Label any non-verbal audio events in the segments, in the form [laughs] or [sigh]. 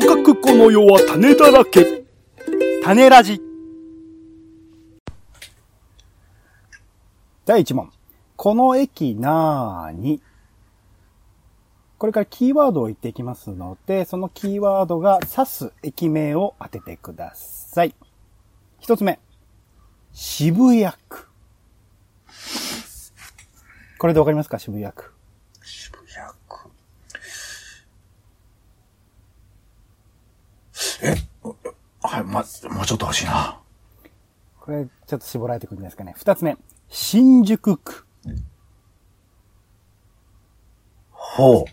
とかくこの世は種だらけ。種ラジ。第1問。この駅なーにこれからキーワードを言っていきますので、そのキーワードが指す駅名を当ててください。一つ目。渋谷区。これでわかりますか？渋谷区。渋谷区。えはい、ま、もうちょっと欲しいな。これ、ちょっと絞られてくるんじゃないですかね。二つ目。新宿区。ほう。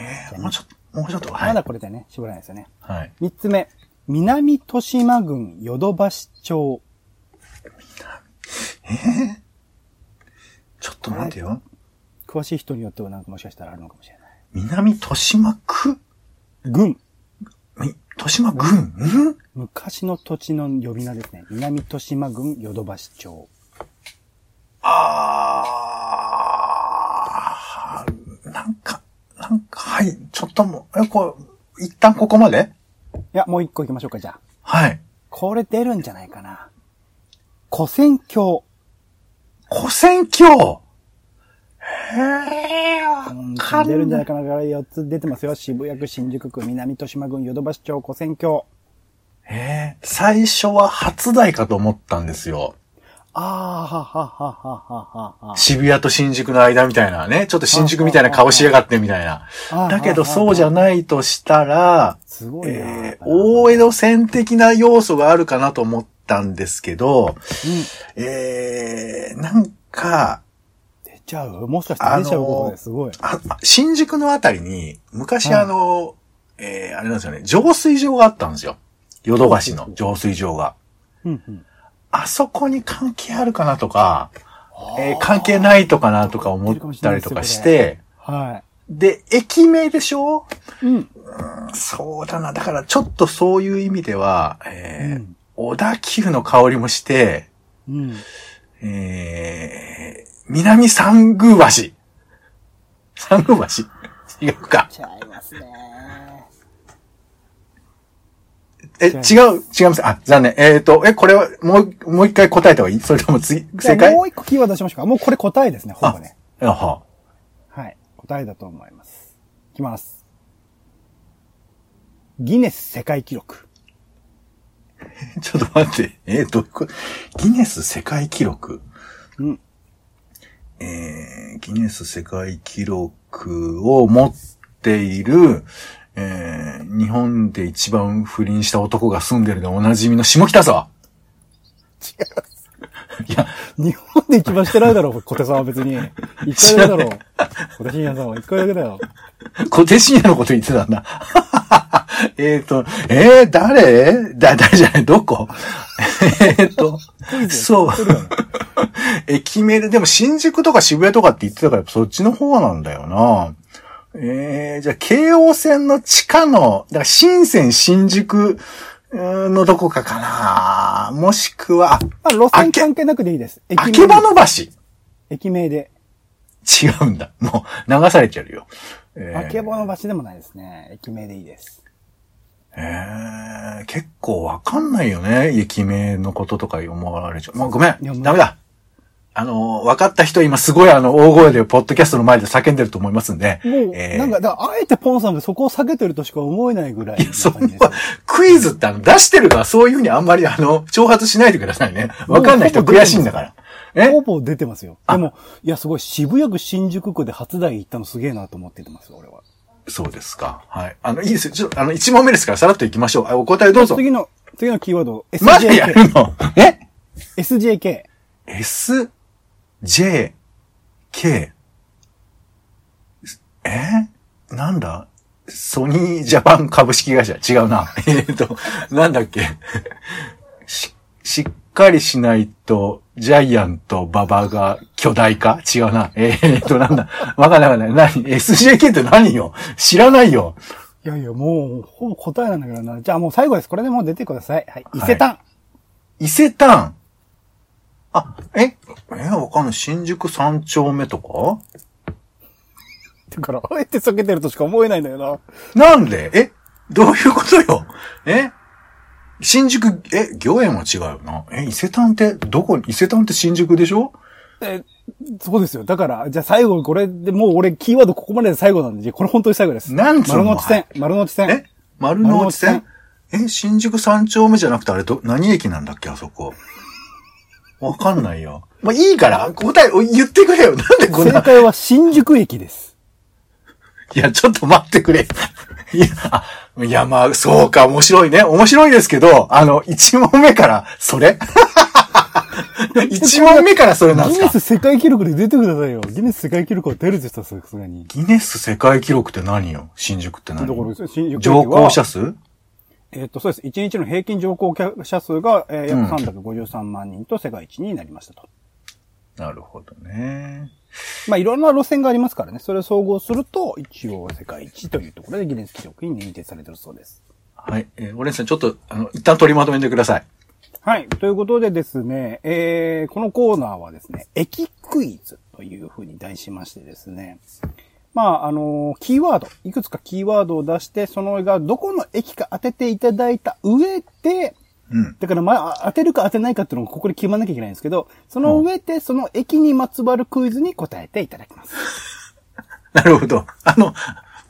えー、もうちょっと、もうちょっと、はい。まだこれでね、絞らないですよね。はい。三つ目。南豊島郡ヨドバシ町。ちょっと待ってよ。詳しい人によってはなんかもしかしたらあるのかもしれない。南豊島区？郡。み豊島郡？ん？昔の土地の呼び名ですね。南豊島郡ヨドバシ町。あー、なんか、なんか、はい、ちょっともう、え、こう、一旦ここまで？いや、もう一個行きましょうか、じゃあ。はい。これ出るんじゃないかな。古戦橋。古戦橋？へー、かん出るんじゃないかな。これ4つ出てますよ。渋谷区、新宿区、南豊島郡、ヨドバシ町、古戦橋。えー、最初は初台かと思ったんですよ。あー、ははははははは。渋谷と新宿の間みたいなね。ちょっと新宿みたいな顔しやがってみたいな。あだけどそうじゃないとしたら、すごいな。えー、大江戸線的な要素があるかなと思ったんですけど、えー、なんか、出ちゃう？もしかして出ちゃうことですごい。あ新宿のあたりに、昔あの、えー、あれなんですよね、浄水場があったんですよ。ヨドバシの浄水場が。うんうん。あそこに関係あるかなとか、えー関係ないとかなとか思ったりとかして、はで、駅名でしょ？い。うん。そうだな。だからちょっとそういう意味では、えーうん小田急の香りもして、うん。えー、南三宮橋。三宮橋？違うか。ちゃいますね。え、違う、違います。あ、残念。えっ、と、え、これは、もう、もう一回答えた方がいい？それとも次、正解？もう一個キーワード出しましょうか。もうこれ答えですね、ほぼね。あは。はい。答えだと思います。いきます。ギネス世界記録。[laughs] ちょっと待って。えー、どういうこと？ギネス世界記録？うん。えー、ギネス世界記録を持っている、えー、日本で一番不倫した男が住んでるでおなじみの下北沢。違います。いや、日本で一番してないだろう、小手さんは別に。一回だけだろう。小手信也さんは一回だけだよ。[laughs] 小手深夜のこと言ってたんだ。[laughs] えっと、えー、誰？だ、誰じゃない、どこ？[laughs] えっと、そう。駅名で、でも新宿とか渋谷とかって言ってたから、そっちの方なんだよな。えー、じゃあ、京王線の地下の、だから新線新宿のどこかかなもしくは、まあ、路線関係なくでいいです。駅あけぼの橋駅名で。違うんだ。もう、流されちゃうよ。えーあけぼの橋でもないですね。駅名でいいです。えー、結構わかんないよね。駅名のこととか思われちゃう。もうごめん。ダメだ。あの、分かった人今すごいあの、大声でポッドキャストの前で叫んでると思いますんで。もう、えーなんか、だあえてポンさんがそこを避けてるとしか思えないぐらいいや、そんな、クイズってあの、出してるからそういうふうにあんまりあの、挑発しないでくださいね。わかんない人悔しいんだから。え？ほぼ出てますよ。でも、いや、すごい、渋谷区新宿区で初台行ったのすげえなと思っててます、俺は。そうですか。はい。あの、いいですよ。ちょっと、あの、1問目ですからさらっと行きましょう。あお答えどうぞ。次の、次のキーワード、まだや SJK。るの？え？SJK。S, J, K. え？なんだ？ソニージャパン株式会社。違うな。[laughs] えっと、なんだっけ？し、しっかりしないと、ジャイアント馬場が巨大化？違うな。[laughs] えっと、なんだわかんないわかんない。何 ?SJK って何よ？知らないよ。いやいや、もう、ほぼ答えなんだけどな。じゃあもう最後です。これでもう出てください。はい。伊勢丹。伊勢丹？あ、え？えわかんない。新宿三丁目とか？だから、あえて避けてるとしか思えないんだよな。なんで？え？どういうことよ？え？新宿、え、御苑は違うよな。え、伊勢丹って、どこ、伊勢丹って新宿でしょ？え、そうですよ。だから、じゃあ最後これでもう俺キーワードここまでで最後なんで、これ本当に最後です。なんつうの？丸の内線、丸の内線。え？丸の内線え、新宿三丁目じゃなくてあれど、何駅なんだっけあそこ？わかんないよ。まあ、いいから、答え、お言ってくれよ。なんでこんな？正解は新宿駅です。いや、ちょっと待ってくれ。いや、あ、いや、まあ、そうか、面白いね。面白いですけど、あの、一問目から、それ？[laughs] 一問目からそれなんですか？ギネス世界記録で出てくださいよ。ギネス世界記録は出るでしょ、さすがに。ギネス世界記録って何よ？新宿って何？だから、新宿乗降者数？えっ、と、そうです。1日の平均乗降者数が、えー、うん約353万人と世界一になりましたと。なるほどね。まあ、いろんな路線がありますからね。それを総合すると、一応世界一というところでギネス記録に認定されてるそうです。はい。えー、オレンジさん、ちょっと、あの、一旦取りまとめてください。はい。ということでですね、えー、このコーナーはですね、駅クイズというふうに題しましてですね、まあ、あのキーワード、いくつかキーワードを出して、そのがどこの駅か当てていただいた上で、うん。だからまあ、当てるか当てないかっていうのがここで決まんなきゃいけないんですけど、その上でその駅にまつわるクイズに答えていただきます。[laughs] なるほど。あの、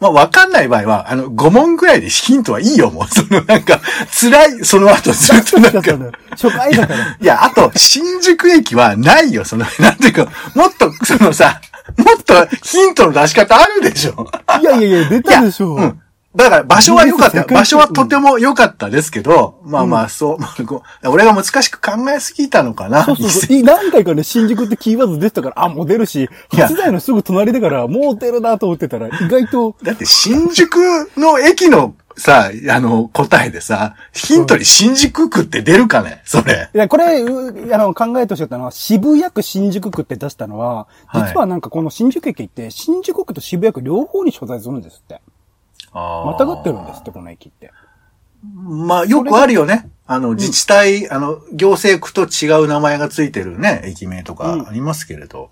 まあ、わかんない場合は、あの、5問ぐらいでヒントはいいよ、もう。その、なんか、辛い、その後ずっとなんか、初回だから。いや、あと、新宿駅はないよ、その、なんていうか、もっと、そのさ、もっとヒントの出し方あるでしょ。いやいやいや、出たでしょう。うん。だから場所は良かった場所はとても良かったですけど、まあまあ、そう、まあこう俺が難しく考えすぎたのかな。そうそうそう。い何回かね、新宿ってキーワード出てたから、あ、もう出るし、いや初台のすぐ隣だから、もう出るなと思ってたら、意外と、だって新宿の駅のさ、あの、答えでさ、ヒントに新宿区って出るかねそれ。いや、これ、うあの、考えとしてたのは、渋谷区新宿区って出したのは、はい実はなんかこの新宿駅って、新宿区と渋谷区両方に所在するんですって。またがってるんですって、この駅って。まあ、よくあるよね。あの、自治体、あの、行政区と違う名前がついてるね、駅名とかありますけれど。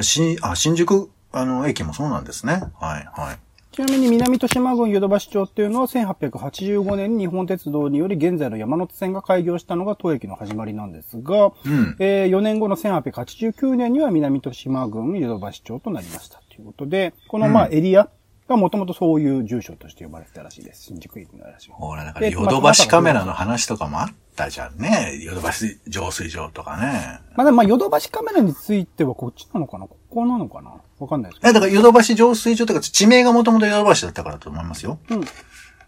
し、あ、新宿、あの、駅もそうなんですね。はい、はい。ちなみに南豊島郡ヨドバシ町っていうのは1885年に日本鉄道により現在の山手線が開業したのが当駅の始まりなんですが、うんえー4年後の1889年には南豊島郡ヨドバシ町となりましたということで、このまあうんエリアがもともとそういう住所として呼ばれてたらしいです。新宿駅のらしい。ほら、だから、でヨドバシカメラの話とかもあったじゃんね。ヨドバシ浄水場とかね。まあでもまあヨドバシカメラについてはこっちなのかな？ここなのかな？わかんないですけえ、だから、ヨドバシ浄水場とか、地名がもともとヨドバシだったからだと思いますよ。ど。うん。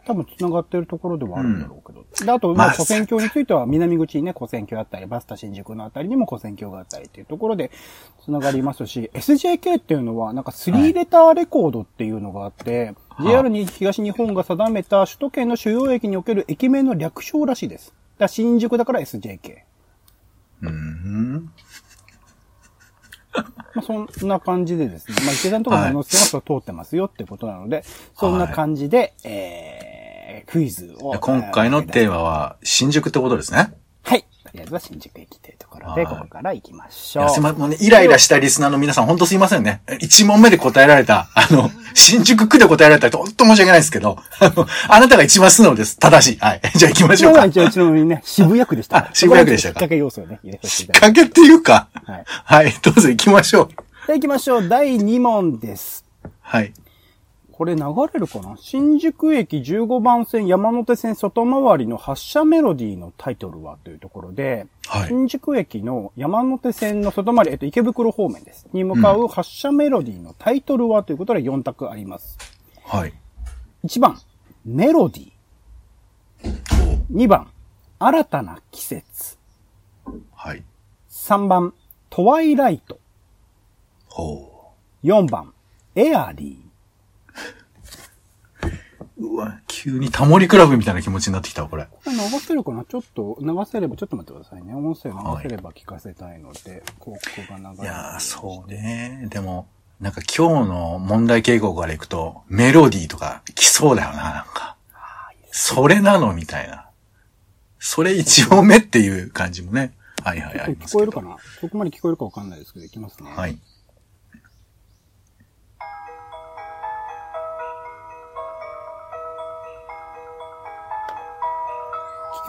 多分繋がってるところではあるんだろうけど。で、あと、まあ、まあ古戦橋については、南口にね、古戦橋あったり、バスタ新宿のあたりにも古戦橋があったりっていうところで繋がりますし、SJK っていうのは、なんか3レターレコードっていうのがあって、い JR に東日本が定めた首都圏の主要駅における駅名の略称らしいです。だ新宿だから SJK。うん。まあ、そんな感じでですね。まあ、伊勢丹とかの線は通ってますよってことなので、そんな感じで、えー、クイズを。今回のテーマは、新宿ってことですね。はい。とりあえずは新宿駅というところで、はいここから行きましいや、ょう。すいません。もうね、イライラしたリスナーの皆さん、本当すいませんね。一問目で答えられた、あの、[laughs] 新宿区で答えられた人、本当申し訳ないですけど、あの、あなたが一番素直です。正しい。はい。[laughs] じゃあ行きましょうか。一応、一応にね、渋谷区でした。あ渋谷区でしたか引っ掛け要素をね、入れさせていきっただきかけっていうか、はいはい。どうぞ行きましょう。ます。では行きましょう。第2問です。はい。これ流れるかな？新宿駅15番線山手線外回りの発車メロディーのタイトルはというところで、はい。新宿駅の山手線の外回り、えっと、池袋方面です。に向かう発車メロディーのタイトルはということで4択あります。はい。1番、メロディー。2番、新たな季節。はい。3番、トワイライト。ほ4番、エアリう。うわ、急にタモリクラブみたいな気持ちになってきたわ、これ。ー。流せるかなちょっと、流せれば、ちょっと待ってくださいね。音声流せれば聞かせたいので、広告が流れいや。そうね。でも、なんか今日の問題傾向からいくと、メロディーとか来そうだよな、なんか。それなのみたいな。それ一問目っていう感じもね。はいはい、ありますけど。聞こえるかな？そこまで聞こえるかわかんないですけど、いきますね。はい。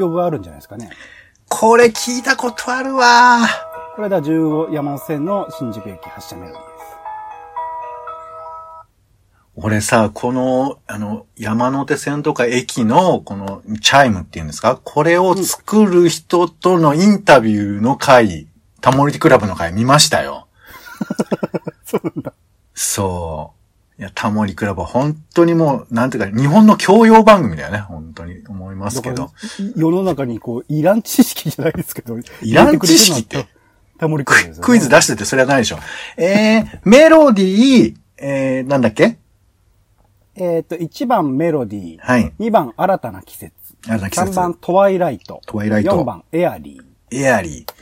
覚えあるんじゃないですかね。これ聞いたことあるわこれだ、15山手線の新宿駅発車メロディーです。俺さ、この、あの、山手線とか駅の、この、チャイムっていうんですか？これを作る人とのインタビューの回、タモリティクラブの回見ましたよ。[laughs] そうなんだ。そう。いや、タモリクラブは本当にもう、なんていうか、日本の教養番組だよね。本当に思いますけど。世の中にこう、いらん知識じゃないですけど。いらん知識って？タモリクラブね、クイズ出しててそれはないでしょ。えー、メロディー、えー、なんだっけ？えっ、と、1番メロディー。はい。2番新たな季節。新たな季節3番トワイライト。トワイライト4番エアリー。エアリー。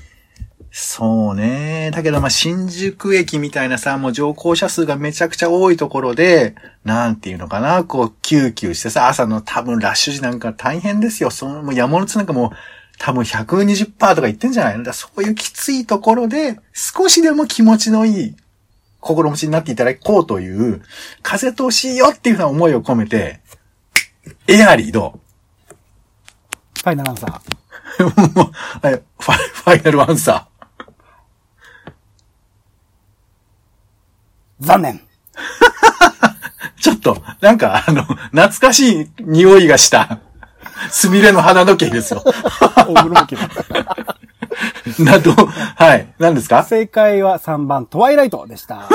そうね。だけどまあ、新宿駅みたいなさ、もう乗降者数がめちゃくちゃ多いところで、なんていうのかな、こう、ぎゅうぎゅうしてさ、朝の多分ラッシュ時なんか大変ですよ。その、もう山手なんかもう、多分120%とか言ってんじゃないの？だそういうきついところで、少しでも気持ちのいい心持ちになっていただこうという、風通しいいよっていうふうな思いを込めて、エアリーどう？ファイナルアンサ [laughs] もうはいファイファイナルアンサー。残念。ー。[laughs] ちょっと、なんか、あの、懐かしい匂いがした、スミレの花時計ですよ。[laughs] 大黒摩季だなど、はい。何ですか？正解は3番トワイライトでした。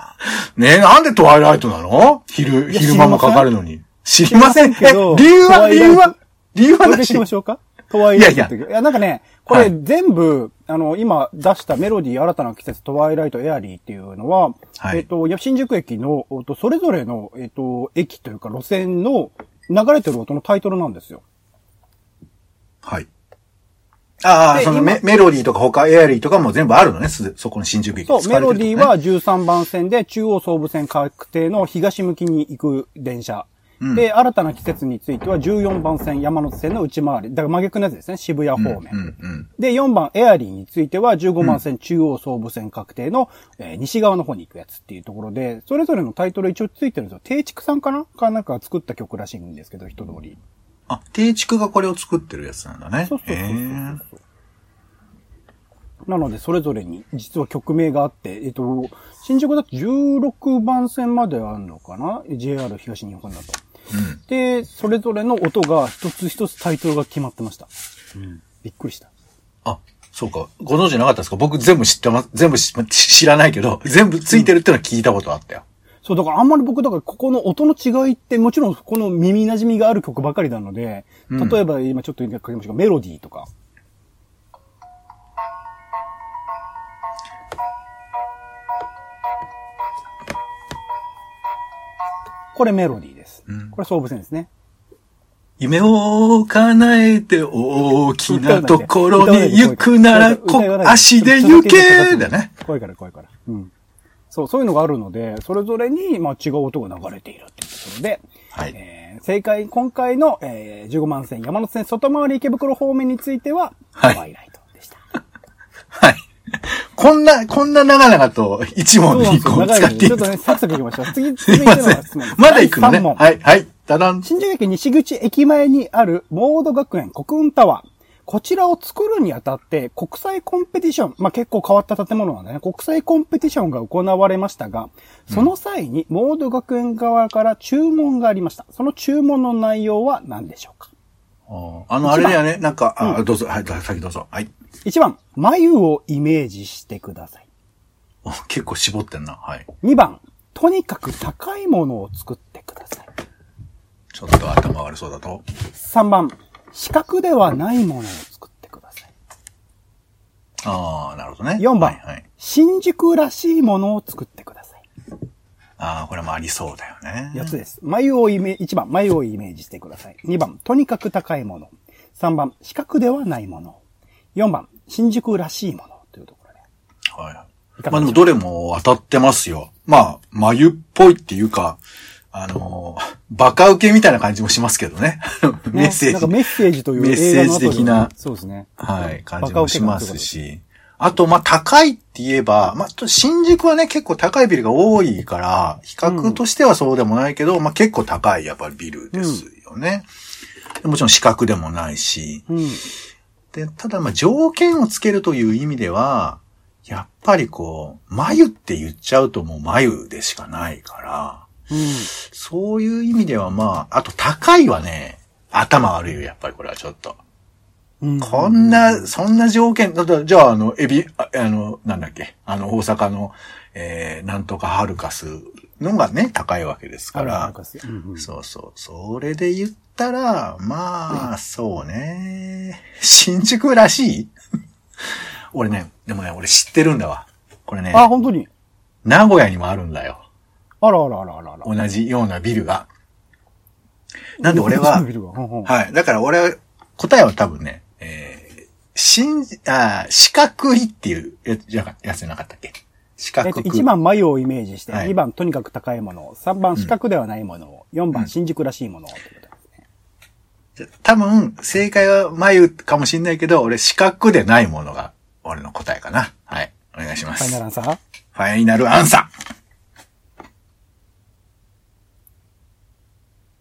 [laughs] ねえ、なんでトワイライトなの？昼、いや昼間もかかるのに。知りません知りませんけどえ理由は、理由は、理由はなししょうか？トワイライトって。いやいや、なんかね、これはい全部、あの、今出したメロディー新たな季節トワイライトエアリーっていうのは、はいえっと、新宿駅の、それぞれの、えっと、駅というか路線の流れてる音のタイトルなんですよ。はい。ああ、そのメメロディーとか他エアリーとかも全部あるのね、すそこの新宿駅そう、メロディーは13番線で中央総武線確定の東向きに行く電車。うんで、新たな季節については14番線山手線の内回り。だから真逆のやつですね、渋谷方面。うんうん。で、4番エアリーについては15番線中央総武線確定の、えー西側の方に行くやつっていうところで、それぞれのタイトル一応ついてるんですよ。定畜さんかな？かなんか作った曲らしいんですけど、一通り。あ、定畜がこれを作ってるやつなんだね。そうそうそうそうへーなので、それぞれに実は曲名があって、えっと、新宿だと16番線まであるのかな ?JR 東日本だと。うん。で、それぞれの音が一つ一つタイトルが決まってました。うん。びっくりした。あ、そうか。ご存知なかったですか？僕全部知ってます。全部知知らないけど、全部ついてるってのは聞いたことあったよ。そう、だからあんまり僕、だからここの音の違いって、もちろんこの耳馴染みがある曲ばかりなので、うん例えば今ちょっと書きましたけど、メロディーとか。これメロディーです。うんこれ総武線ですね。夢を叶えて大きなところに行くなら、こ足で行けだね。。怖いから怖いから。うん。そう、そういうのがあるので、それぞれに、まあ、違う音が流れているっていうところで、はい。えー正解、今回の、えー15万線山手線外回り池袋方面については、はいトワイライトでした。[laughs] はい。[laughs] こんな、こんな長々と一問にこう長いので、使っていいちょっとね、サクサクいきましょう。次、[laughs] すい続いての質問です。。まだ行くのね。はい、はい。ただん。新宿駅西口駅前にあるモード学園国運タワー。こちらを作るにあたって国際コンペティション、まあ、結構変わった建物なんでね、国際コンペティションが行われましたが、その際にモード学園側から注文がありました。その注文の内容は何でしょうか？あの、あれだよね。なんか、あ、どうぞ。はい、先どうぞ。はい。?1 番、眉をイメージしてください。お [laughs] 結構絞ってんな。はい。2番、とにかく高いものを作ってください。ちょっと頭悪そうだと。3番、四角ではないものを作ってください。ああ、なるほどね。4番、はい、はい。新宿らしいものを作ってください。ああ、これもありそうだよね。4つです。眉をイメージ、1番、眉をイメージしてください。2番、とにかく高いもの。3番、四角ではないもの。4番、新宿らしいもの。というところで。はい。いまあでもどれも当たってますよ。まあ、眉っぽいっていうか、あのー [laughs] バカ受けみたいな感じもしますけどね。メッセージ。なんかメッセージというメッセージ的なそうですね。はい、感じもしますし。あと、まあ、高いって言えば、まあ、と新宿はね、結構高いビルが多いから、比較としてはそうでもないけど、まあ、結構高い、やっぱりビルですよね。もちろん四角でもないし。うん。で、ただまあ条件をつけるという意味では、やっぱりこう、眉って言っちゃうともう眉でしかないから、うん。そういう意味ではまあ、あと高いはね、頭悪いよ、やっぱりこれはちょっと。うん。こんな、そんな条件、じゃああの、エビ、ああの、なんだっけ、あの、大阪の、えー、なんとかハルカスのがね、高いわけですからうんうんそうそう。それで言ったら、まあ、そうね。新宿らしい？俺ね、でもね、俺知ってるんだわ。これね、あ、本当に？名古屋にもあるんだよ。あらあらあらあらあら。同じようなビルが。なんで俺は、はい。だから俺は、答えは多分ね、えー、新、あー四角いっていうやつじゃなかやつじゃなかったっけ？四角く。えっと、1番眉をイメージして、はい2番とにかく高いもの、3番四角ではないもの、4番新宿らしいもの。多分、正解は眉かもしんないけど、俺四角でないものが、俺の答えかな。はい。お願いします。ファイナルアンサー？ファイナルアンサ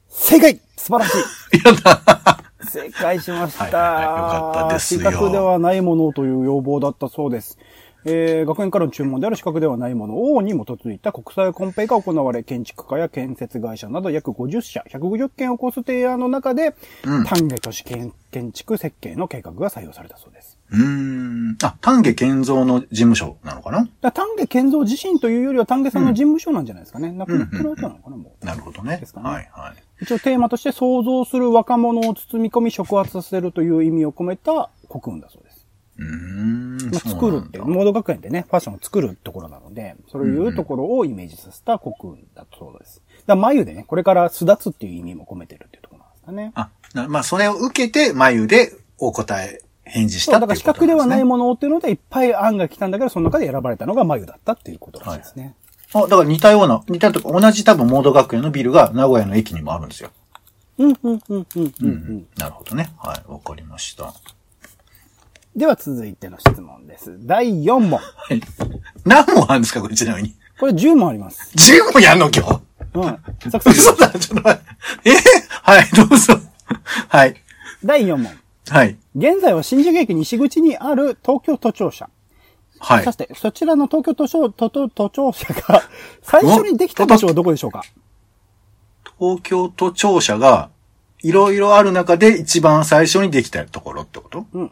正解素晴らしいー [laughs] やった正解しました。はいはいはいよかったですよ四角ではないものという要望だったそうです。えー、学園からの注文である四角ではないものをに基づいた国際コンペが行われ、建築家や建設会社など約50社、150件を超す提案の中で、うん丹下都市建建築設計の計画が採用されたそうです。うーん。あ、丹下健三の事務所なのかな？だ丹下健三自身というよりは丹下さんの事務所なんじゃないですかね。亡くなってるわけなのかな、もう。なるほどねです。かねはいはい。一応テーマとして想像する若者を包み込み触発させるという意味を込めた国運だそうです。うーん。まあ、作るって、なんだモード学園でね、ファッションを作るところなので、そういうところをイメージさせた国運だそうです。だから眉でね、これから巣立つっていう意味も込めてるっていうところなんですかね。あ、なまあ、それを受けて、眉でお答え、返事したっていうことなんですね。覚ではないものっていうのでいっぱい案が来たんだけど、その中で選ばれたのが眉だったっていうことらしいですね。あ、だから似たような、似たとか、同じ多分モード学園のビルが名古屋の駅にもあるんですよ。うん、うん、うん、うん、うん。なるほどね。はい、わかりました。では続いての質問です。第4問。はい。何問あるんですかこれちなみに。これ10問あります。10問やんの今日うん。サクサク嘘だ、ちょっと待って。え？はい、どうぞ。はい。第4問。はい。現在は新宿駅西口にある東京都庁舎。はいそ。して、そちらの東京都庁、都都都庁舎が [laughs] 最初にできた場所はどこでしょうか？東京都庁舎が、いろいろある中で一番最初にできたところってこと？うん。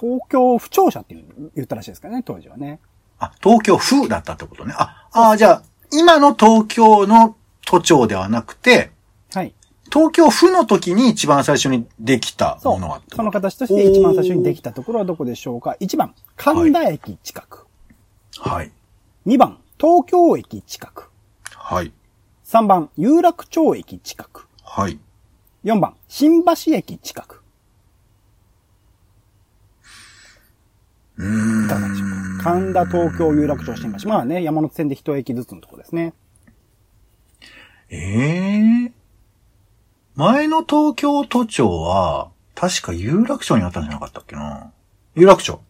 東京府庁舎っていう言ったらしいですからね、当時はね。あ、東京府だったってことね。あ、あじゃあ、今の東京の都庁ではなくて、はい。東京府の時に一番最初にできたそものがってこ。と？うその形として一番最初にできたところはどこでしょうか ?1 番、神田駅近く。はい。2番、東京駅近く。はい。3番、有楽町駅近く。はい。4番、新橋駅近く。うーん。いかがでしょうか神田、東京、有楽町、新橋。まあね、山手線で一駅ずつのところですね。ええ前の東京都庁は、確か有楽町にあったんじゃなかったっけな？有楽町。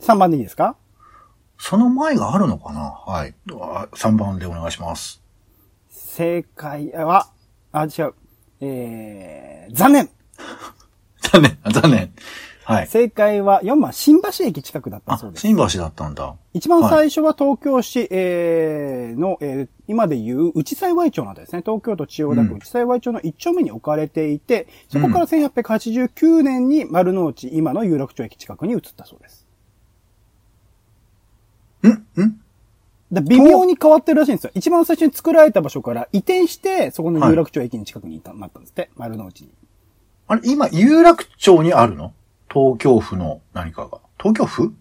3番でいいですか？その前があるのかな？はい。あ3番でお願いします。正解は、あ、違う。えー、残念 [laughs] 残念、残念。はい。正解は4番、新橋駅近くだったあそう、です。新橋だったんだ。一番最初は東京市、えーの、えー今でいう内幸町なんですね。東京都千代田区うん内幸町の一丁目に置かれていて、そこから1889年に丸の内、今の有楽町駅近くに移ったそうです。んんだ微妙に変わってるらしいんですよ。一番最初に作られた場所から移転して、そこの有楽町駅に近くにいたなったんですって。丸の内に。あれ、今、有楽町にあるの？東京府の何かが？東京府？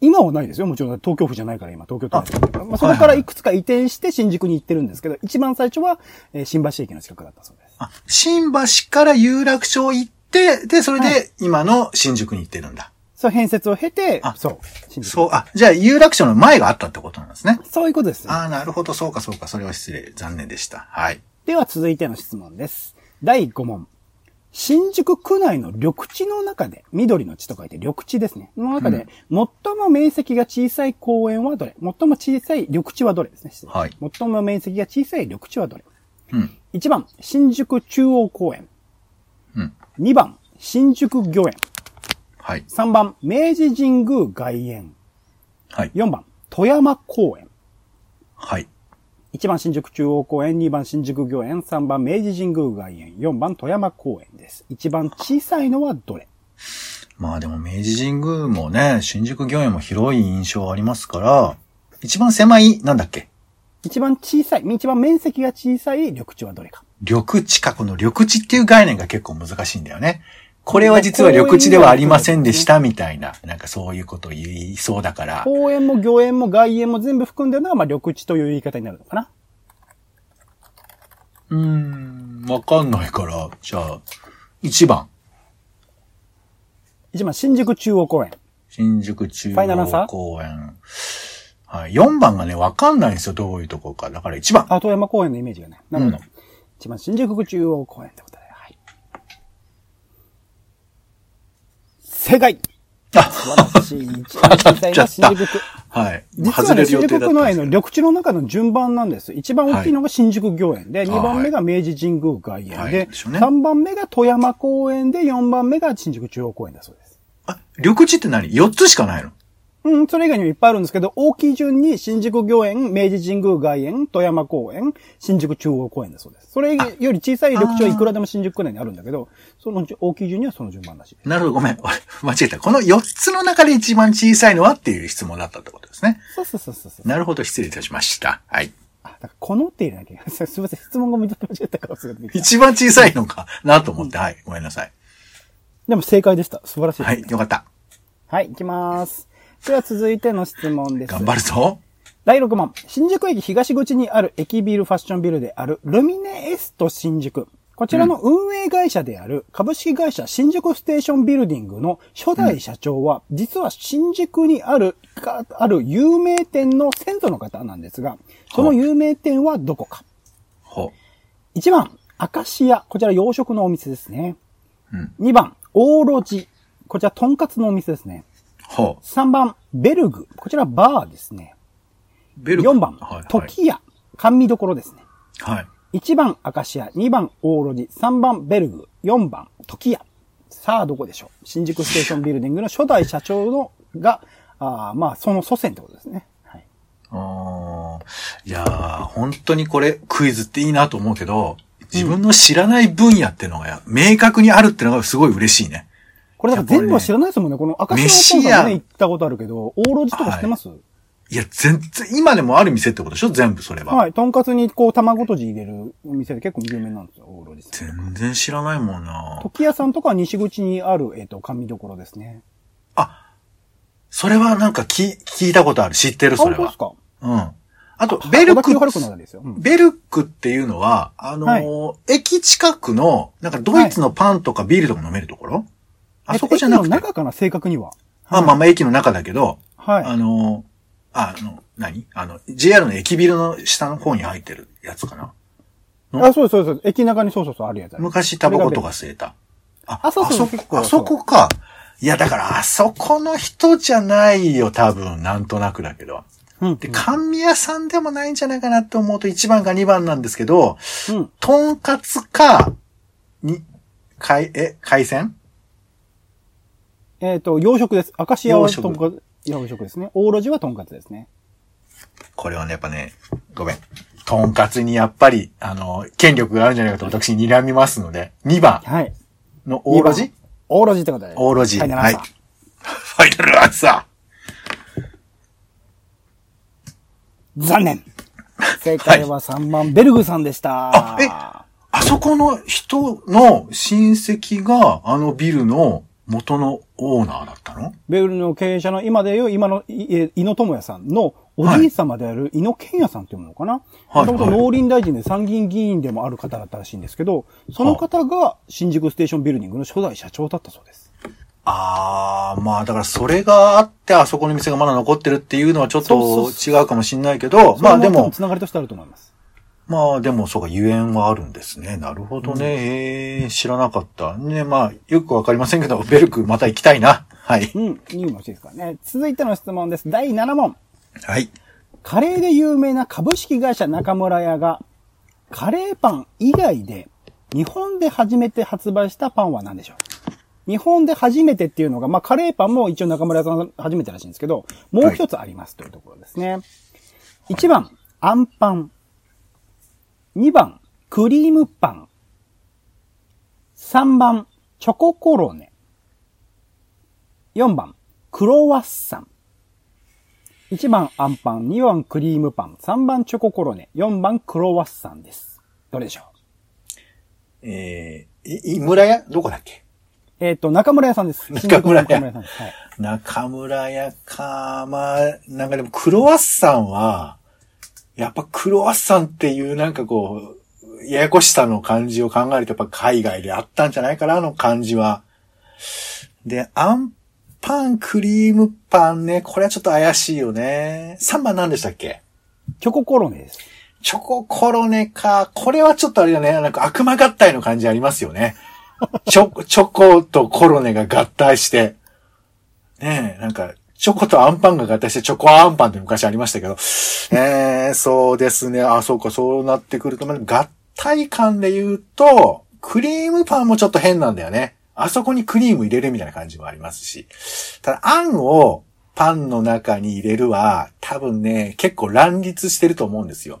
今はないですよ。もちろん東京府じゃないから今、東京都ですからまあ、そこからいくつか移転して新宿に行ってるんですけど、一番最初は、えー新橋駅の近くだったそうです。あ、新橋から有楽町行って、で、それはで今の新宿に行ってるんだ。そう、編設を経てあ、そう。そう、あ、じゃあ有楽町の前があったってことなんですね。そういうことです。ああ、なるほど、そうか、そうか、それは失礼。残念でした。はい。では続いての質問です。第5問。新宿区内の緑地の中で、緑の地と書いて緑地ですね。の中で、最も面積が小さい公園はどれ？最も小さい緑地はどれですね？はい最も面積が小さい緑地はどれ？うん。1番、新宿中央公園。2番、新宿御苑。はい。3番、明治神宮外苑。はい。4番、富山公園。はい。1番、新宿中央公園。2番、新宿御苑。3番、明治神宮外苑。4番、富山公園です。一番小さいのはどれ？まあでも明治神宮もね、新宿御苑も広い印象ありますから、一番狭い、なんだっけ？一番小さい、一番面積が小さい緑地はどれか。緑地か、この緑地っていう概念が結構難しいんだよね。これは実は緑地ではありませんでしたみたいな、なんかそういうことを言いそうだから。公園も御苑も外苑も全部含んでるのが、まあ、緑地という言い方になるのかな。うーん、わかんないから、じゃあ、1番。一番、新宿中央公園。新宿中央公園。はい。4番がね、わかんないんですよ。どういうとこか。だから1番。あ、富山公園のイメージがね。なるほど。うん一番、新宿中央公園ってことで。はい。正解あ、素晴らしい。一番小さいのは新宿区。はい。実はね、新宿区内の緑地の中の順番なんです。一番大きいのが新宿御苑で、あ2番目が明治神宮外苑はいで、でしょうね3番目が富山公園で、4番目が新宿中央公園だそうです。あ、緑地って何 ?4 つしかないの？うん、それ以外にもいっぱいあるんですけど、大きい順に新宿御苑、明治神宮外苑、富山公園、新宿中央公園だそうです。それより小さい緑地はいくらでも新宿区内にあるんだけど、その大きい順にはその順番らしい。なるほど、ごめん。[laughs] 俺、間違えた。この4つの中で一番小さいのはっていう質問だったってことですね。そうそうそうそうそう。なるほど、失礼いたしました。はい。あ、だからこのって入れなきゃいけない。すみません、質問が間違えたからすぐ一番小さいのかなと思って、はい。ごめんなさい。でも正解でした。素晴らしいねはい、よかった。はい、行きます。では続いての質問です。頑張るぞ。第6問。新宿駅東口にある駅ビルファッションビルであるルミネエスト新宿。こちらの運営会社である株式会社新宿ステーションビルディングの初代社長は、実は新宿にある、かある有名店の先祖の方なんですが、その有名店はどこか。ほ1番、アカシア。こちら洋食のお店ですね。う。うん。2番、オーロジ。こちらとんかつのお店ですね。ほ3番、ベルグ。こちらバーですね。う。ベル4番はい、はい、時屋。甘味どころですね。はい。1番、アカシア。2番、オーロジ。3番、ベルグ。4番、時屋。さあ、どこでしょう新宿ステーションビルディングの初代社長の、が、あーまあ、その祖先ってことですね。はい。あーいやー、本当にこれクイズっていいなと思うけど、自分の知らない分野っていうのが明確にあるっていうのがすごい嬉しいね。これだから全部は知らないですもんね。このアカシア飯屋のお父さんもね、行ったことあるけど、オーロジとか知ってます、いや、全然、今でもある店ってことでしょ？全部それは。はい。とんかつにこう、卵とじ入れるお店で結構有名なんですよ、オーロジさん。全然知らないもんな時屋さんとかは西口にある、えっ、と、甘味どころですね。あ、それはなんか聞聞いたことある。知ってる、あ、それは本当です。か？うん。あと、ベルクベルクっていうのは、あのー駅近くの、なんかドイツのパンとかビールとか飲めるところ、あそこじゃなくて？駅の中かな、正確には。あ、まあまあ駅の中だけど、はい。あのーあ、あの、何？あの、JR の駅ビルの下の方に入ってるやつかな？あ、そうです、そうです。駅中にそうそうそうあるやつある。昔タバコとか吸えた。ああそうそうあそこか。いや、だから、あそこの人じゃないよ、多分、なんとなくだけど。うん。で、甘味屋さんでもないんじゃないかなって思うと1番か2番なんですけど、うん。とんかつか、に、海、え、海鮮？えっ、と、洋食です。アカシアはとんかつ、洋食ですね。オーロジはとんかつですね。これはね、やっぱね、ごめん。とんかつにやっぱり、あの、権力があるんじゃないかと私睨みますので、2番はい。のオーロジ？オーロジってことで。オーロジ。はい、はい。はいファイナルアンサ残念。[laughs] 正解は3番、ベルグさんでした。あえー。あそこの人の親戚が、あのビルの元のオーナーだったの？ベルグの経営者の今でいう、今の井野智也さんのおじい様である井野健也さんっていうものかな？はいもともと農林大臣で参議院議員でもある方だったらしいんですけど、その方が新宿ステーションビルディングの初代社長だったそうです。ああ、まあだからそれがあってあそこの店がまだ残ってるっていうのはちょっと違うかもしんないけど、まあでも、つながりとしてあると思います。まあでもそうか、ゆえんはあるんですね。なるほどね。ええ知らなかった。ね、まあよくわかりませんけど、[laughs] ベルクまた行きたいな。はい。うん、いいもしいですからね。続いての質問です。第7問。はい。カレーで有名な株式会社中村屋が、カレーパン以外で、日本で初めて発売したパンは何でしょう？日本で初めてっていうのが、まあ、カレーパンも一応中村屋さん初めてらしいんですけど、もう一つありますというところですね。1番、アンパン。2番、クリームパン。3番、チョココロネ。4番、クロワッサン。1番アンパン、2番クリームパン、3番チョココロネ、4番クロワッサンです。どれでしょえー、い、井村屋？どこだっけ？うえっ、と、中村屋さんです。[laughs] 中村屋中村屋さんです。はい。中村屋か。まあ、なんかでもクロワッサンは、やっぱクロワッサンっていうなんかこう、ややこしさの感じを考えるとやっぱ海外であったんじゃないかな、あの感じは。で、アンパン、クリームパンね、これはちょっと怪しいよね。3番何でしたっけ？チョココロネです。チョココロネか。これはちょっとあれだね。なんか悪魔合体の感じありますよね。チョ、[laughs] チョコとコロネが合体して。ねえ、なんか、チョコとアンパンが合体してチョコアンパンって昔ありましたけど。えー、そうですね。あ、そうか、そうなってくると、まあ合体感で言うと、クリームパンもちょっと変なんだよね。あそこにクリーム入れるみたいな感じもありますし。ただ、あんをパンの中に入れるは、多分ね、結構乱立してると思うんですよ。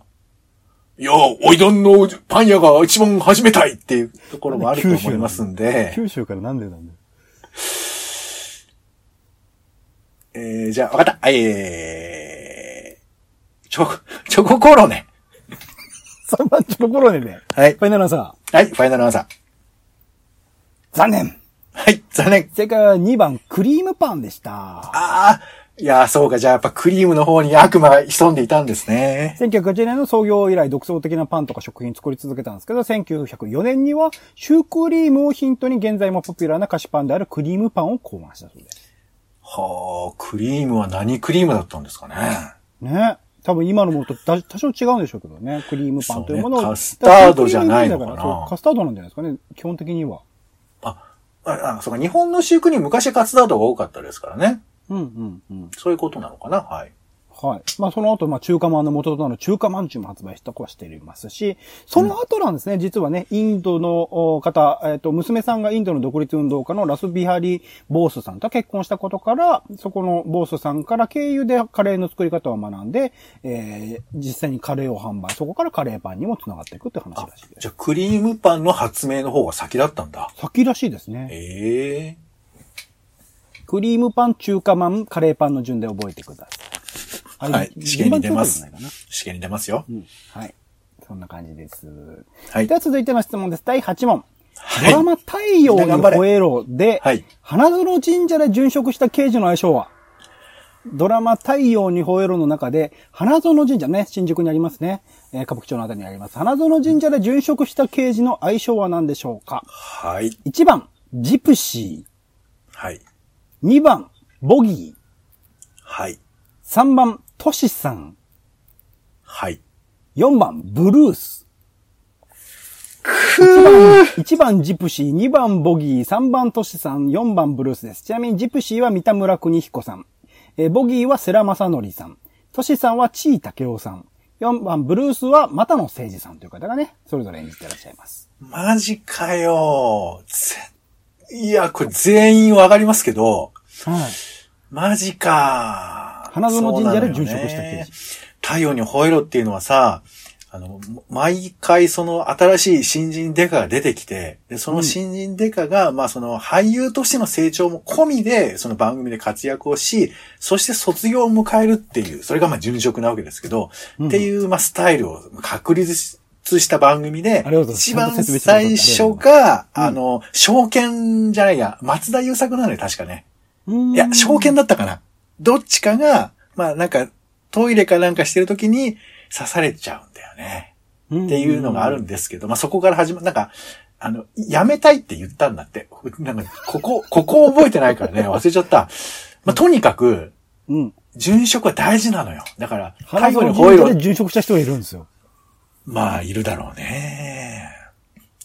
いや、おいどんのパン屋が一番始めたいっていうところもあると思いますんで、九州からなんでなんだよ。えー、じゃあ、わかった。えー、チョコ、チョココロネ。3番チョココロネで。はいフ。ァイナルアンサー。はい、ファイナルアンサー。残念。はい、残念。正解は2番クリームパンでした。ああ、いやー、そうか、じゃあやっぱクリームの方に悪魔が潜んでいたんですね。1980年の創業以来独創的なパンとか食品作り続けたんですけど、1904年にはシュークリームをヒントに現在もポピュラーな菓子パンであるクリームパンを考案したそうです。はあ、クリームは何クリームだったんですかね？ね。多分今のものと多多少違うんでしょうけどね。クリームパンというものを。ねカスタードじゃないのかなそうカスタードなんじゃないですかね。基本的には。あ、あ、あそうか、日本のシュークリーム昔カツタードが多かったですからね。うんうんうん。そういうことなのかな？はい。はい。まあその後、まあ中華まんの元となる中華まんじゅうも発売したとはしていますし、その後なんですね、実はね、インドのお方、えっ、と、娘さんがインドの独立運動家のラスビハリ・ボースさんと結婚したことから、そこのボースさんから経由でカレーの作り方を学んで、えー、実際にカレーを販売、そこからカレーパンにも繋がっていくって話らしいです。じゃあクリームパンの発明の方が先だったんだ。先らしいですね。ええクリームパン、中華まん、カレーパンの順で覚えてください。はい試験に出ます試験に出ますよ。うんはい。そんな感じです。はいでは続いての質問です。第8問。はいドラマ太陽に吠えろで、はい花園神社で殉職した刑事の愛称は？ドラマ太陽に吠えろの中で、花園神社ね、新宿にありますね。えー歌舞伎町のあたりにあります。花園神社で殉職した刑事の愛称は何でしょうか？はい。?1 番、ジプシはい。ー。2番、ボギー。はい。3番、トシさん。はい。4番、ブルース。く1番ジプシー、2番ボギー、3番トシさん、4番ブルースです。ちなみにジプシーは三田村邦彦さん。えーボギーは世良正則さん。トシさんは地井武夫さん。4番ブルースは又野誠二さんという方がね、それぞれ演じてらっしゃいます。マジかよ。ぜいや、これ全員わかりますけど、はい。マジか。花園神社で殉職した刑事。太陽に吠えろっていうのはさ、あの、毎回その新しい新人デカが出てきて、でその新人デカが、まあその俳優としての成長も込みで、その番組で活躍をし、そして卒業を迎えるっていう、それがまあ殉職なわけですけど、うんっていう、まあスタイルを確立した番組で一番最初が、あの、証券じゃないや、松田優作なのよ、確かね。いいや、証券だったかな。どっちかが、まあなんか、トイレかなんかしてる時に刺されちゃうんだよね。っていうのがあるんですけど、まあそこから始ま、なんか、あの、やめたいって言ったんだって。なんか、ここ、ここ覚えてないからね、[laughs] 忘れちゃった。まあとにかく、うん。殉職は大事なのよ。だから、最後に吠えろ。殉職した人がいるんですよ。まあ、いるだろうね。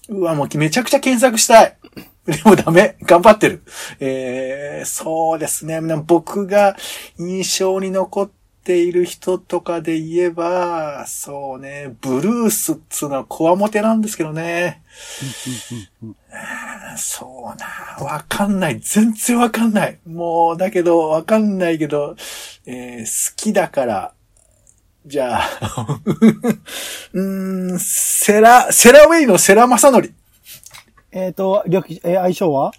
うわ、もうめちゃくちゃ検索したい。でもダメ。頑張ってる。えー、そうですね。僕が印象に残っている人とかで言えば、そうね、ブルースっつうのはコアモテなんですけどね。そうな、わかんない。全然わかんない。もう、だけど、わかんないけど、えー好きだから、じゃあ、[laughs] うん、セラ、セラウェイのセラマサノリ。えっと、略、えー相性は？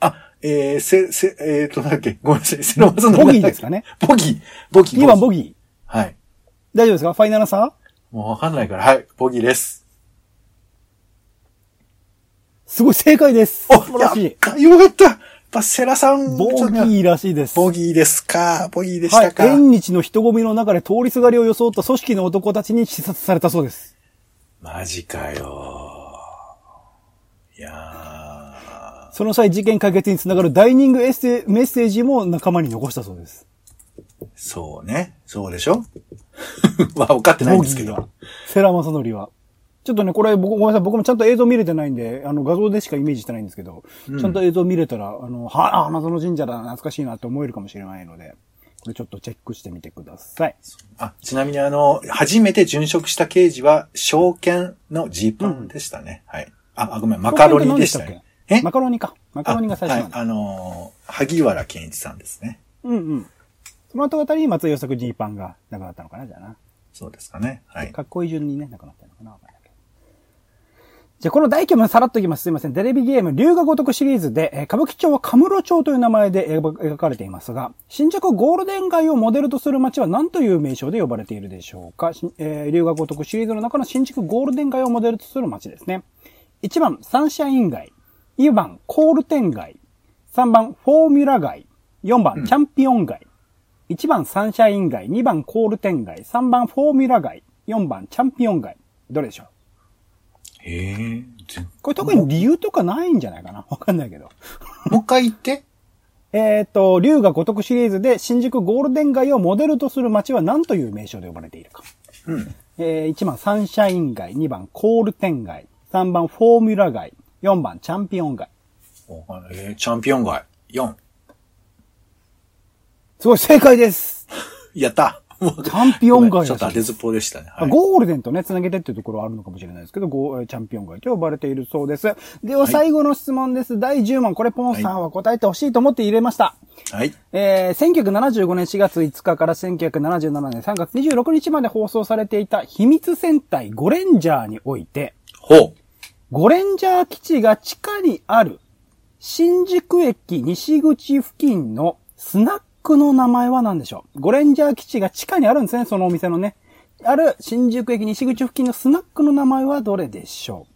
あ、えー、せ、せ、えーと、なんだっけ、ごめんなさい、セラマサノリ。ボギーですかね？ボギー、ボギー。2番ボギー。はい。大丈夫ですか？ファイナルさ？もうわかんないから、はい、ボギーです。すごい正解です。お素晴らしい。よかったやっぱセラさん、ボギーらしいです。ボギーですか？ボギーでしはい。たか。縁日の人混みの中で通りすがりを装った組織の男たちに刺殺されたそうです。マジかよ。いやその際事件解決につながるダイニングエッセメッセージも仲間に残したそうです。ー、そうね。そうでしょ？[laughs] まあ、分かってないんですけど。セラマサノリは。ちょっとね、これ僕、ごめんなさい、僕もちゃんと映像見れてないんで、あの画像でしかイメージしてないんですけど、ちゃんと映像見れたら、あの、は、あ、花園神社だ、懐かしいなって思えるかもしれないので、これちょっとチェックしてみてください。あ、ちなみにあの、初めて殉職した刑事は、証券のジーパンでしたね。はい。あ、あごめん、マカロニでしたね。え？マカロニか。マカロニが最初なんだ。あはい、あのー萩原健一さんですね。うんうん。その後あたりに松井作ジーパンが亡くなったのかな、じゃあな。そうですかね。はい。かっこいい順にね、亡くなったのかな。わかんないけどじゃあ、この大規模なさらっといきます。すいません。テレビゲーム、龍が如くシリーズで、えー歌舞伎町はカムロ町という名前で描描かれていますが、新宿ゴールデン街をモデルとする街は何という名称で呼ばれているでしょうか？しえー龍が如くシリーズの中の新宿ゴールデン街をモデルとする街ですね。1番、サンシャイン街。2番、コールテン街。3番、フォーミュラ街。4番、チャンピオン街。1番サンシャイン街、2番コールテン街、3番フォーミュラ街、4番チャンピオン街。どれでしょう？へえ。全これ特に理由とかないんじゃないかな？[laughs] わかんないけど。もう一回言って。えっと、龍が如くシリーズで新宿ゴールデン街をモデルとする街は何という名称で呼ばれているか。うん。えー、1番サンシャイン街、2番コールテン街、3番フォーミュラ街、4番チャンピオン街。えー、チャンピオン街。4。すごい正解です [laughs] やった。チャンピオン街ちょっと当てずっぽうでしたね。はい。ゴールデンとね、つなげてっていうところはあるのかもしれないですけど、ゴーチャンピオン街と呼ばれているそうです。では、最後の質問です。第10問。これ、ポンさんは答えてほしいと思って入れました。はい。えー、1975年4月5日から1977年3月26日まで放送されていた秘密戦隊ゴレンジャーにおいて、ほう。ゴレンジャー基地が地下にある新宿駅西口付近のスナックの名前は何でしょう？ゴレンジャー基地が地下にあるんですね、そのお店のね。ある新宿駅西口付近のスナックの名前はどれでしょ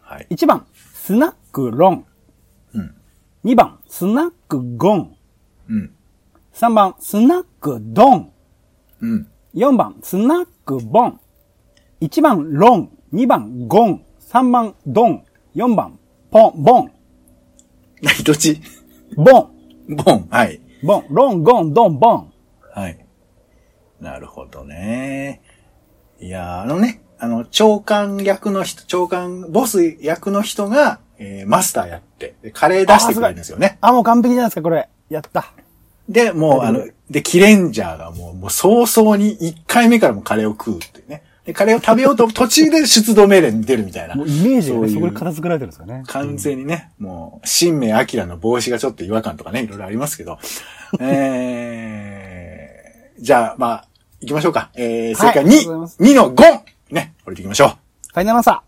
はい。う ?1 番、スナックロン。うん。2番、スナックゴン。うん。3番、スナックドン。うん。4番、スナックボン。1番、ロン。2番、ゴン。3番、ドン。4番、ポン、ボン。何どっち？ボン。ボン。はい。ボン。ロン、ゴン、ドン、ボン。はい。なるほどね。いやー、あのね、あの、長官役の人、長官、ボス役の人が、えー、マスターやって、でカレー出してくれるんですよね。あ、もう完璧じゃないですか、これ。やった。で、もう、あの、で、キレンジャーがもう、もう早々に1回目からもカレーを食うっていうね。で、カレーを食べようと途中で出動命令に出るみたいな。もうイメージがね、そこで片付けられてるんですかね。完全にね、もう、新明明の帽子がちょっと違和感とかね、いろいろありますけど。えー、じゃあ、まあ、行きましょうか。えー、正解はいありがとうございます2、2のゴンね、これで行きましょう。ファイナルアンサ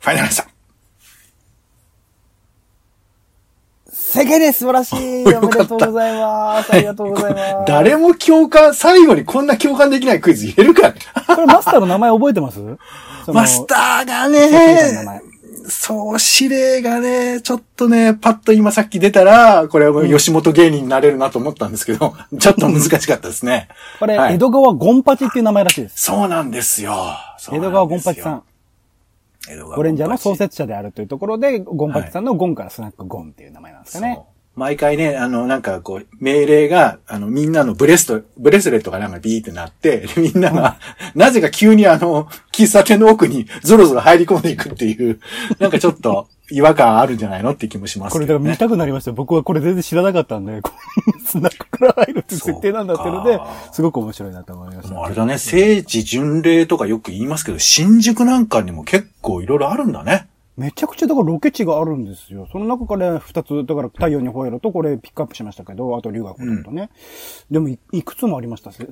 ファイナルアンサー。ー。正解です素晴らしい [laughs] おめでとうございます。ありがとうございます。誰も共感、最後にこんな共感できないクイズ言えるかねこれマスターの名前覚えてます？マスターがね、前そう、指令がね、ちょっとね、パッと今さっき出たら、これは吉本芸人になれるなと思ったんですけど、[laughs] ちょっと難しかったですね。これ、はい江戸川ゴンパチっていう名前らしいです。そうなんですよ。そう江戸川ゴンパチさん。。江戸川ゴレンジャーの創設者であるというところで、ゴンパチさんのゴンからスナックゴンっていう名前なんですかね。毎回ね、あの、なんかこう、命令が、あの、みんなのブレスト、ブレスレットがなんかビーってなって、でみんなが、なぜか急にあの、喫茶店の奥にゾロゾロ入り込んでいくっていう、なんかちょっと違和感あるんじゃないのって気もしますこれだ。から見たくなりました。僕はこれ全然知らなかったんで、こうスナックから入るっていう設定なんだってのですごく面白いなと思いました。もうあれだね、聖地巡礼とかよく言いますけど、新宿なんかにも結構いろいろあるんだね。めちゃくちゃだからロケ地があるんですよ。その中から二つ、だから太陽に吠えろとこれピックアップしましたけど、あと龍が如くとね。でもいいくつもありました、作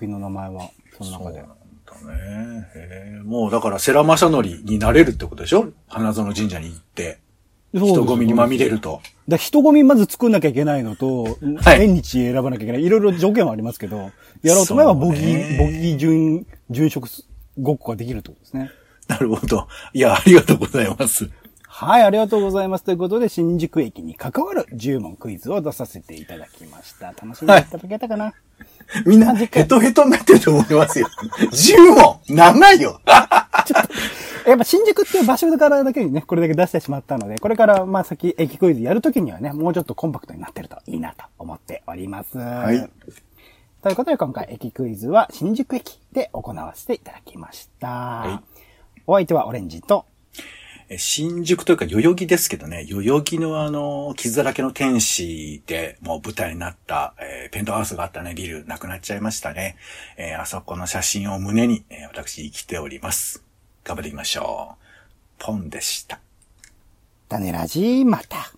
品の名前は。その中で。だね。へえもうだから、世良正則になれるってことでしょ？花園神社に行って。人混みにまみれると。だ人混みまず作んなきゃいけないのと、はい縁日選ばなきゃいけない。いろいろ条件はありますけど、やろうと思えばそうねボギー、ボギー順、順色ごっこができるってことですね。なるほど。いや、ありがとうございます。はい、ありがとうございます。ということで、新宿駅に関わる10問クイズを出させていただきました。楽しんでいただけたかな、みんな、ヘトヘトになってると思いますよ。10問長いよやっぱ新宿っていう場所からだけにね、これだけ出してしまったので、これからまあ先駅クイズやるときにはね、もうちょっとコンパクトになってるといいなと思っております。はい。ということで今回駅クイズは新宿駅で行わせていただきました。いお相手はオレンジと、え新宿というか代々木ですけどね、代々木のあの、傷だらけの天使でもう舞台になった、えーペントハウスがあったね、ビル、なくなっちゃいましたね。えーあそこの写真を胸に、えー私生きております。頑張っていきましょう。ポンでした。種ラジまた。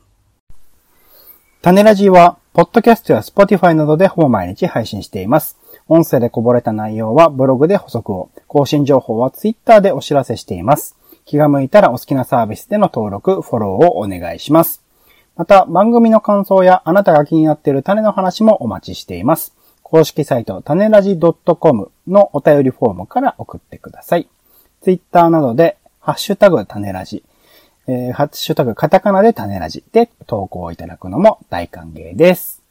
種ラジは、ポッドキャストや Spotify などでほぼ毎日配信しています。音声でこぼれた内容はブログで補足を、更新情報は Twitter でお知らせしています。気が向いたらお好きなサービスでの登録、フォローをお願いします。また、番組の感想やあなたが気になっている種の話もお待ちしています。公式サイト、種ラジ .com のお便りフォームから送ってください。Twitter などで、ハッシュタグ種ラジ、えーハッシュタグカタカナで種ラジで投稿いただくのも大歓迎です。